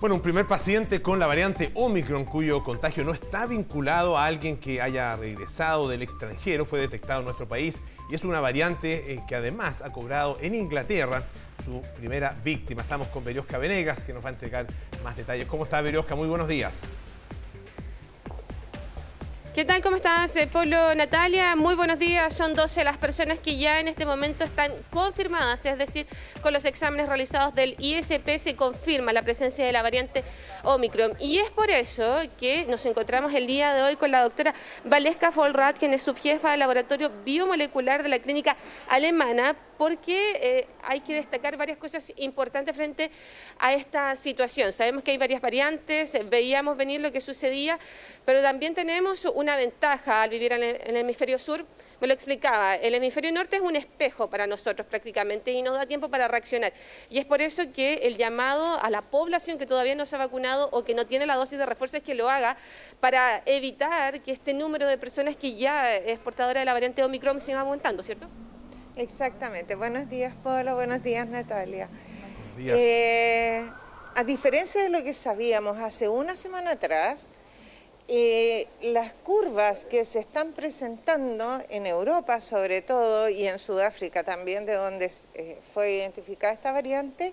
Bueno, un primer paciente con la variante Omicron cuyo contagio no está vinculado a alguien que haya regresado del extranjero fue detectado en nuestro país y es una variante eh, que además ha cobrado en Inglaterra su primera víctima. Estamos con Veriosca Venegas que nos va a entregar más detalles. ¿Cómo está Veriosca? Muy buenos días. ¿Qué tal? ¿Cómo estás, eh, Polo Natalia? Muy buenos días. Son 12 las personas que ya en este momento están confirmadas, es decir, con los exámenes realizados del ISP se confirma la presencia de la variante Omicron. Y es por eso que nos encontramos el día de hoy con la doctora Valesca Folrat, quien es subjefa del laboratorio biomolecular de la clínica alemana, porque eh, hay que destacar varias cosas importantes frente a esta situación. Sabemos que hay varias variantes, veíamos venir lo que sucedía, pero también tenemos una ventaja al vivir en el, hemisferio sur. Me lo explicaba, el hemisferio norte es un espejo para nosotros prácticamente y nos da tiempo para reaccionar. Y es por eso que el llamado a la población que todavía no se ha vacunado o que no tiene la dosis de refuerzo es que lo haga para evitar que este número de personas que ya es portadora de la variante Omicron siga aumentando, ¿cierto? Exactamente. Buenos días, Polo. Buenos días, Natalia. Buenos días. Eh, a diferencia de lo que sabíamos hace una semana atrás, eh, las curvas que se están presentando en Europa sobre todo y en Sudáfrica también, de donde eh, fue identificada esta variante,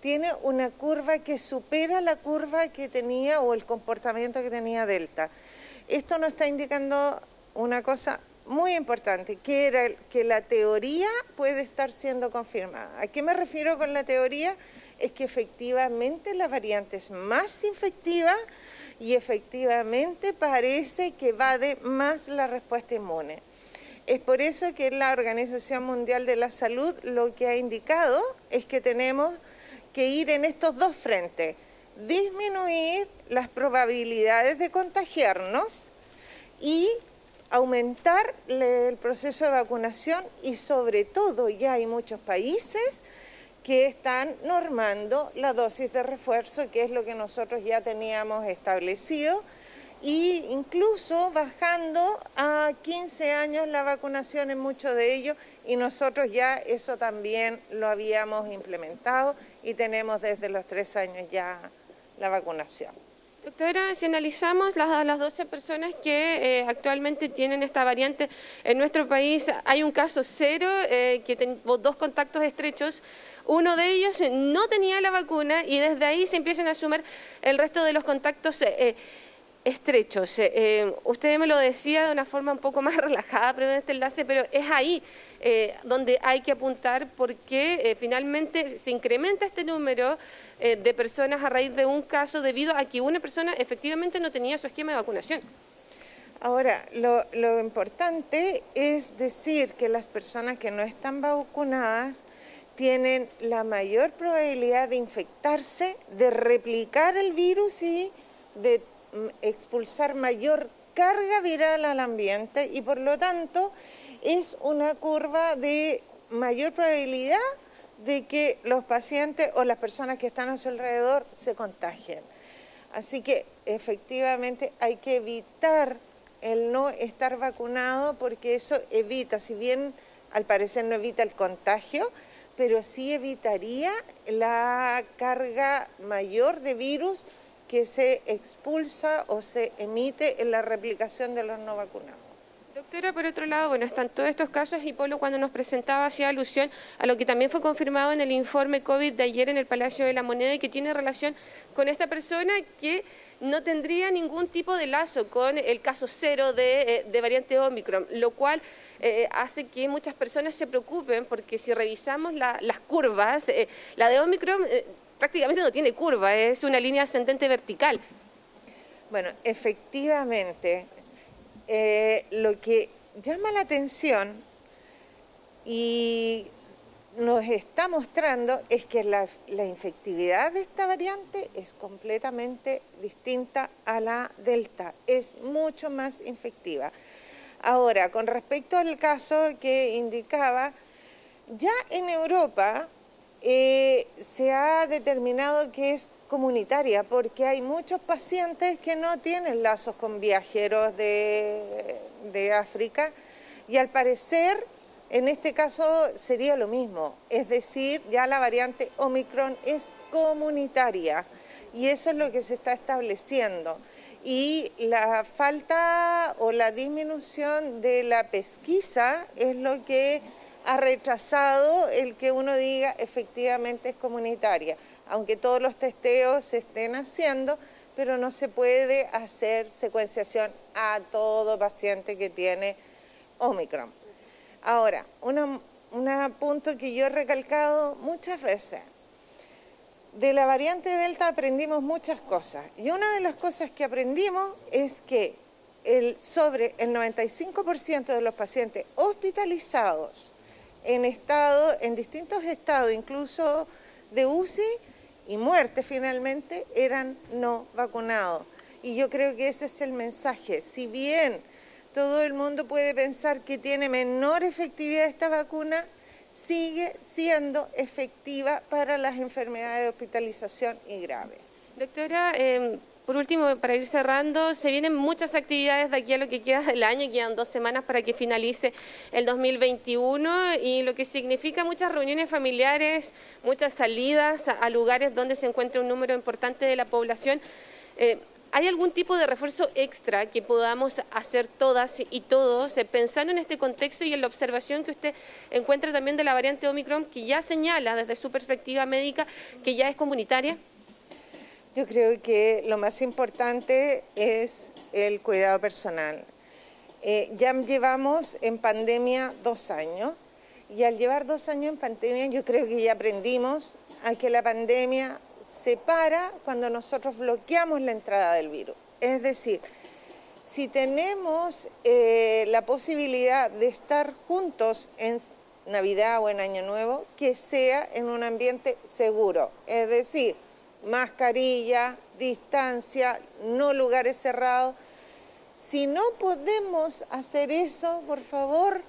tiene una curva que supera la curva que tenía o el comportamiento que tenía Delta. Esto nos está indicando una cosa muy importante, que era que la teoría puede estar siendo confirmada. ¿A qué me refiero con la teoría? Es que efectivamente la variante es más infectiva y efectivamente parece que va de más la respuesta inmune. Es por eso que la Organización Mundial de la Salud lo que ha indicado es que tenemos que ir en estos dos frentes, disminuir las probabilidades de contagiarnos y aumentar el proceso de vacunación y sobre todo ya hay muchos países que están normando la dosis de refuerzo, que es lo que nosotros ya teníamos establecido, e incluso bajando a 15 años la vacunación en muchos de ellos, y nosotros ya eso también lo habíamos implementado y tenemos desde los tres años ya la vacunación. Doctora, si analizamos las, las 12 personas que eh, actualmente tienen esta variante en nuestro país, hay un caso cero eh, que tuvo dos contactos estrechos. Uno de ellos no tenía la vacuna y desde ahí se empiezan a sumar el resto de los contactos eh, estrechos. Eh, eh, usted me lo decía de una forma un poco más relajada, pero en este enlace, pero es ahí eh, donde hay que apuntar porque finalmente se incrementa este número de personas a raíz de un caso debido a que una persona efectivamente no tenía su esquema de vacunación. Ahora, lo, lo importante es decir que las personas que no están vacunadas tienen la mayor probabilidad de infectarse, de replicar el virus y de expulsar mayor carga viral al ambiente y por lo tanto es una curva de mayor probabilidad de que los pacientes o las personas que están a su alrededor se contagien. Así que efectivamente hay que evitar el no estar vacunado porque eso evita, si bien al parecer no evita el contagio, pero sí evitaría la carga mayor de virus que se expulsa o se emite en la replicación de los no vacunados. Doctora, por otro lado, bueno, están todos estos casos y Polo cuando nos presentaba hacía alusión a lo que también fue confirmado en el informe COVID de ayer en el Palacio de la Moneda y que tiene relación con esta persona que no tendría ningún tipo de lazo con el caso cero de, eh, variante Omicron, lo cual eh, hace que muchas personas se preocupen porque si revisamos las curvas, eh, la de Omicron prácticamente no tiene curva, es una línea ascendente vertical. Bueno, efectivamente, eh, lo que llama la atención y nos está mostrando es que la, la, infectividad de esta variante es completamente distinta a la delta, es mucho más infectiva. Ahora, con respecto al caso que indicaba, ya en Europa eh, se ha determinado que es comunitaria porque hay muchos pacientes que no tienen lazos con viajeros de, de África y al parecer en este caso sería lo mismo, es decir, ya la variante Omicron es comunitaria. y eso es lo que se está estableciendo. Y la falta o la disminución de la pesquisa es lo que ha retrasado el que uno diga efectivamente es comunitaria, aunque todos los testeos se estén haciendo, pero no se puede hacer secuenciación a todo paciente que tiene Omicron. Ahora, un punto que yo he recalcado muchas veces, de la variante Delta aprendimos muchas cosas y una de las cosas que aprendimos es que el, sobre el 95% de los pacientes hospitalizados en estado, en distintos estados, incluso de UCI y muerte finalmente, eran no vacunados. Y yo creo que ese es el mensaje. Si bien todo el mundo puede pensar que tiene menor efectividad esta vacuna, sigue siendo efectiva para las enfermedades de hospitalización y grave. Doctora, em, por último, para ir cerrando, se vienen muchas actividades de aquí a lo que queda del año, quedan dos semanas para que finalice el 2021 y lo que significa muchas reuniones familiares, muchas salidas a, lugares donde se encuentra un número importante de la población. Eh, ¿Hay algún tipo de refuerzo extra que podamos hacer todas y todos, eh, pensando en este contexto y en la observación que usted encuentra también de la variante Omicron, que ya señala desde su perspectiva médica que ya es comunitaria? Yo creo que lo más importante es el cuidado personal. Eh, ya llevamos en pandemia dos años y al llevar dos años en pandemia yo creo que ya aprendimos a que la pandemia se para cuando nosotros bloqueamos la entrada del virus. Es decir, si tenemos eh, la posibilidad de estar juntos en Navidad o en Año Nuevo, que sea en un ambiente seguro. Es decir, mascarilla, distancia, no lugares cerrados. Si no podemos hacer eso, por favor,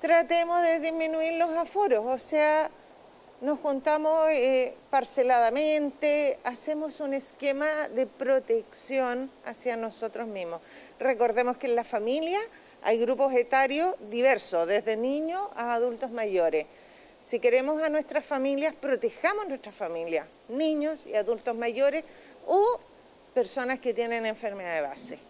tratemos de disminuir los aforos, o sea, nos juntamos eh, parceladamente, hacemos un esquema de protección hacia nosotros mismos. Recordemos que en la familia hay grupos etarios diversos, desde niños a adultos mayores. Si queremos a nuestras familias, protejamos nuestras familias, niños y adultos mayores o personas que tienen enfermedad de base.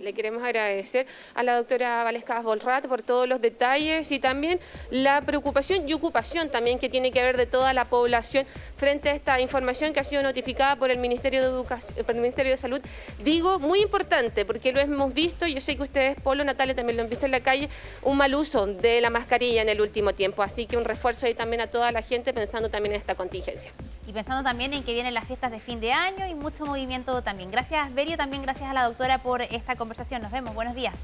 Le queremos agradecer a la doctora Valesca Bolrat por todos los detalles y también la preocupación y ocupación también que tiene que ver de toda la población frente a esta información que ha sido notificada por el Ministerio de Educación, por el Ministerio de Salud. Digo, muy importante, porque lo hemos visto, yo sé que ustedes, Polo, Natalia, también lo han visto en la calle, un mal uso de la mascarilla en el último tiempo. Así que un refuerzo ahí también a toda la gente pensando también en esta contingencia. Y pensando también en que vienen las fiestas de fin de año y mucho movimiento también. Gracias, Berio, también gracias a la doctora por esta conversación. Nos vemos. Buenos días.